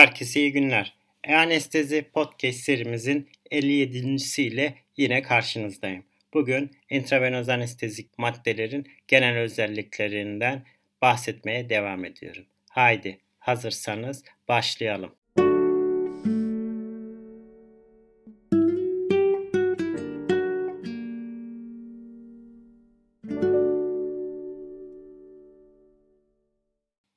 Herkese iyi günler. E-Anestezi Podcast serimizin 57. ile yine karşınızdayım. Bugün intravenöz anestezik maddelerin genel özelliklerinden bahsetmeye devam ediyorum. Haydi hazırsanız başlayalım.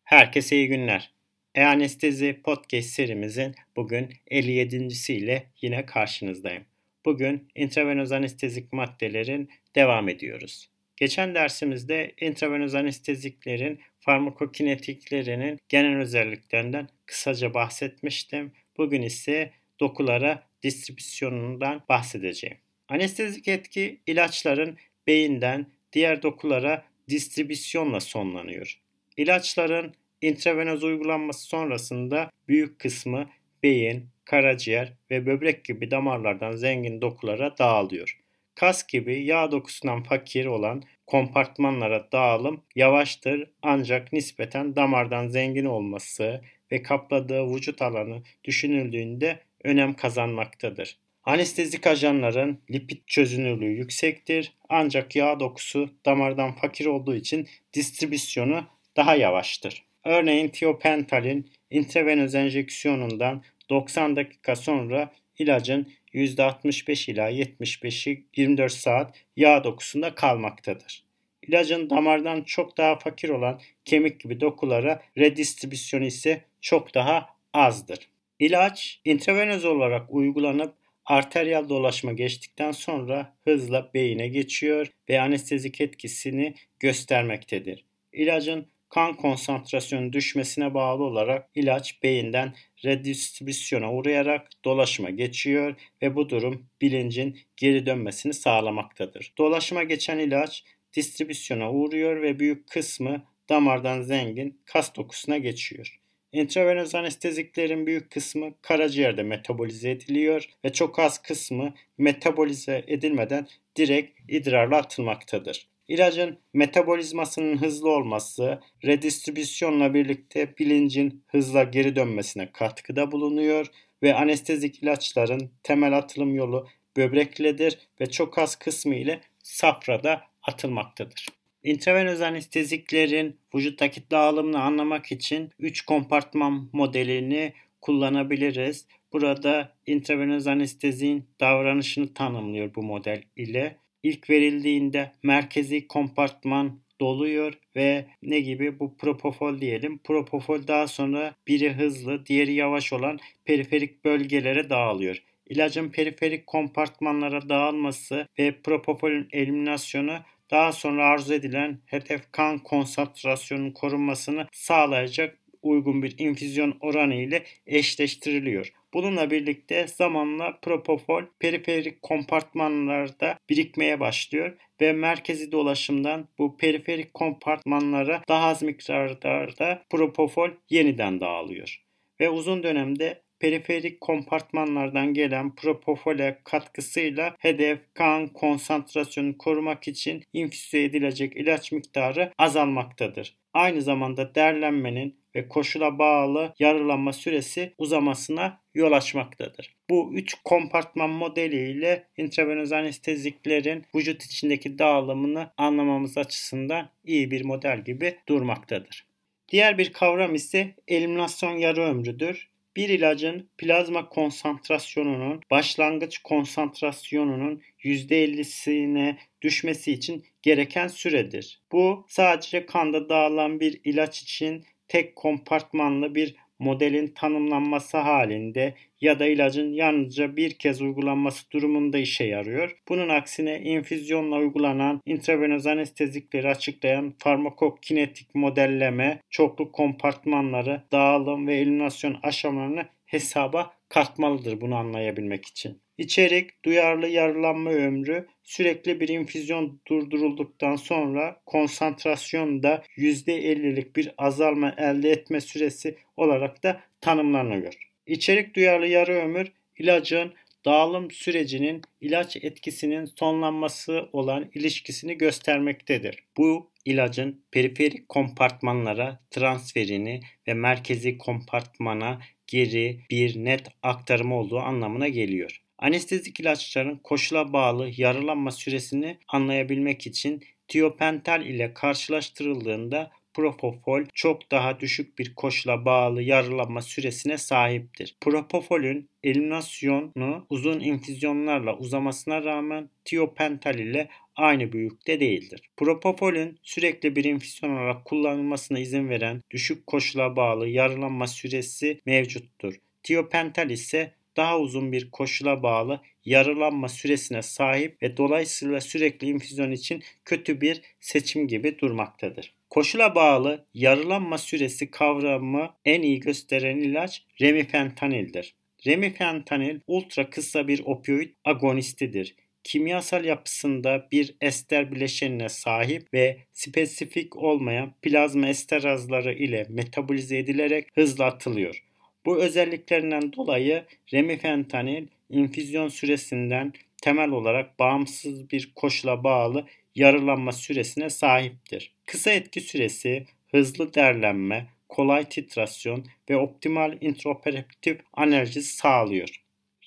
Herkese iyi günler. E-Anestezi Podcast serimizin bugün 57. ile yine karşınızdayım. Bugün intravenöz anestezik maddelerin devam ediyoruz. Geçen dersimizde intravenöz anesteziklerin farmakokinetiklerinin genel özelliklerinden kısaca bahsetmiştim. Bugün ise dokulara distribüsyonundan bahsedeceğim. Anestezik etki ilaçların beyinden diğer dokulara distribüsyonla sonlanıyor. İlaçların intravenöz uygulanması sonrasında büyük kısmı beyin, karaciğer ve böbrek gibi damarlardan zengin dokulara dağılıyor. Kas gibi yağ dokusundan fakir olan kompartmanlara dağılım yavaştır ancak nispeten damardan zengin olması ve kapladığı vücut alanı düşünüldüğünde önem kazanmaktadır. Anestezik ajanların lipid çözünürlüğü yüksektir ancak yağ dokusu damardan fakir olduğu için distribüsyonu daha yavaştır. Örneğin tiopentalin intravenöz enjeksiyonundan 90 dakika sonra ilacın %65 ila 75'i 24 saat yağ dokusunda kalmaktadır. İlacın damardan çok daha fakir olan kemik gibi dokulara redistribüsyonu ise çok daha azdır. İlaç intravenöz olarak uygulanıp arteriyel dolaşma geçtikten sonra hızla beyine geçiyor ve anestezik etkisini göstermektedir. İlacın kan konsantrasyonu düşmesine bağlı olarak ilaç beyinden redistribüsyona uğrayarak dolaşıma geçiyor ve bu durum bilincin geri dönmesini sağlamaktadır. Dolaşıma geçen ilaç distribüsyona uğruyor ve büyük kısmı damardan zengin kas dokusuna geçiyor. İntravenöz anesteziklerin büyük kısmı karaciğerde metabolize ediliyor ve çok az kısmı metabolize edilmeden direkt idrarla atılmaktadır. İlacın metabolizmasının hızlı olması redistribüsyonla birlikte bilincin hızla geri dönmesine katkıda bulunuyor ve anestezik ilaçların temel atılım yolu böbrekledir ve çok az kısmı ile safrada atılmaktadır. İntravenöz anesteziklerin vücuttaki dağılımını anlamak için 3 kompartman modelini kullanabiliriz. Burada intravenöz anestezin davranışını tanımlıyor bu model ile ilk verildiğinde merkezi kompartman doluyor ve ne gibi bu propofol diyelim. Propofol daha sonra biri hızlı, diğeri yavaş olan periferik bölgelere dağılıyor. İlacın periferik kompartmanlara dağılması ve propofolün eliminasyonu daha sonra arzu edilen hedef kan konsantrasyonunun korunmasını sağlayacak uygun bir infüzyon oranı ile eşleştiriliyor. Bununla birlikte zamanla propofol periferik kompartmanlarda birikmeye başlıyor ve merkezi dolaşımdan bu periferik kompartmanlara daha az miktarda propofol yeniden dağılıyor. Ve uzun dönemde periferik kompartmanlardan gelen propofole katkısıyla hedef kan konsantrasyonunu korumak için infüze edilecek ilaç miktarı azalmaktadır. Aynı zamanda derlenmenin ve koşula bağlı yarılanma süresi uzamasına yol açmaktadır. Bu üç kompartman modeliyle intravenöz anesteziklerin vücut içindeki dağılımını anlamamız açısından iyi bir model gibi durmaktadır. Diğer bir kavram ise eliminasyon yarı ömrüdür bir ilacın plazma konsantrasyonunun başlangıç konsantrasyonunun %50'sine düşmesi için gereken süredir. Bu sadece kanda dağılan bir ilaç için tek kompartmanlı bir modelin tanımlanması halinde ya da ilacın yalnızca bir kez uygulanması durumunda işe yarıyor. Bunun aksine infüzyonla uygulanan intravenöz anestezikleri açıklayan farmakokinetik modelleme, çoklu kompartmanları, dağılım ve eliminasyon aşamalarını hesaba katmalıdır bunu anlayabilmek için. İçerik, duyarlı yarılanma ömrü sürekli bir infüzyon durdurulduktan sonra konsantrasyonda %50'lik bir azalma elde etme süresi olarak da tanımlanıyor. İçerik duyarlı yarı ömür ilacın dağılım sürecinin ilaç etkisinin sonlanması olan ilişkisini göstermektedir. Bu ilacın periferik kompartmanlara transferini ve merkezi kompartmana geri bir net aktarımı olduğu anlamına geliyor. Anestezik ilaçların koşula bağlı yarılanma süresini anlayabilmek için tiopental ile karşılaştırıldığında propofol çok daha düşük bir koşula bağlı yarılanma süresine sahiptir. Propofolün eliminasyonu uzun infüzyonlarla uzamasına rağmen tiopental ile aynı büyükte değildir. Propofolün sürekli bir infüzyon olarak kullanılmasına izin veren düşük koşula bağlı yarılanma süresi mevcuttur. Tiopental ise daha uzun bir koşula bağlı yarılanma süresine sahip ve dolayısıyla sürekli infüzyon için kötü bir seçim gibi durmaktadır. Koşula bağlı yarılanma süresi kavramı en iyi gösteren ilaç remifentanildir. Remifentanil ultra kısa bir opioid agonistidir. Kimyasal yapısında bir ester bileşenine sahip ve spesifik olmayan plazma esterazları ile metabolize edilerek hızla atılıyor. Bu özelliklerinden dolayı remifentanil infüzyon süresinden temel olarak bağımsız bir koşula bağlı yarılanma süresine sahiptir. Kısa etki süresi, hızlı derlenme, kolay titrasyon ve optimal intraoperatif enerji sağlıyor.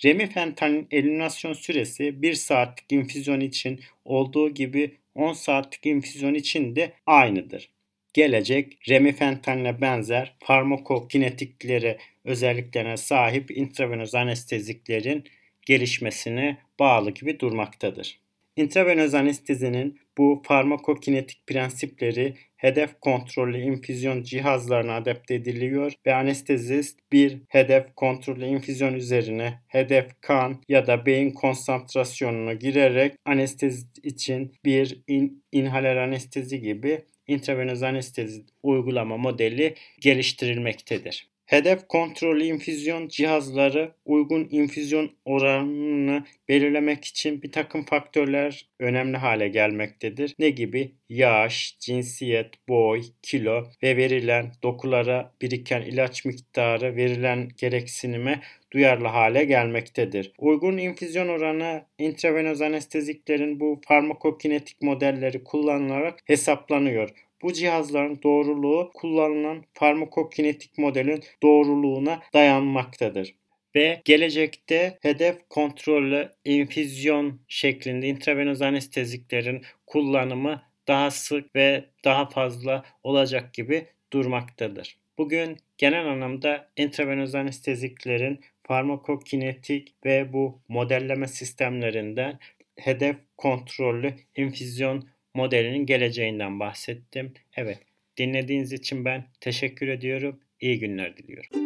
Remifentanilin eliminasyon süresi 1 saatlik infüzyon için olduğu gibi 10 saatlik infüzyon için de aynıdır. Gelecek remifentanile benzer farmakokinetikleri özelliklerine sahip intravenöz anesteziklerin gelişmesine bağlı gibi durmaktadır. İntravenöz anestezinin bu farmakokinetik prensipleri hedef kontrollü infüzyon cihazlarına adapte ediliyor ve anestezist bir hedef kontrollü infüzyon üzerine hedef kan ya da beyin konsantrasyonunu girerek anestezi için bir in, inhaler anestezi gibi intravenöz anestezi uygulama modeli geliştirilmektedir. Hedef kontrollü infüzyon cihazları uygun infüzyon oranını belirlemek için bir takım faktörler önemli hale gelmektedir. Ne gibi? Yaş, cinsiyet, boy, kilo ve verilen dokulara biriken ilaç miktarı verilen gereksinime duyarlı hale gelmektedir. Uygun infüzyon oranı intravenöz anesteziklerin bu farmakokinetik modelleri kullanılarak hesaplanıyor. Bu cihazların doğruluğu kullanılan farmakokinetik modelin doğruluğuna dayanmaktadır ve gelecekte hedef kontrollü infüzyon şeklinde intravenöz anesteziklerin kullanımı daha sık ve daha fazla olacak gibi durmaktadır. Bugün genel anlamda intravenöz anesteziklerin farmakokinetik ve bu modelleme sistemlerinden hedef kontrollü infüzyon modelinin geleceğinden bahsettim. Evet, dinlediğiniz için ben teşekkür ediyorum. İyi günler diliyorum.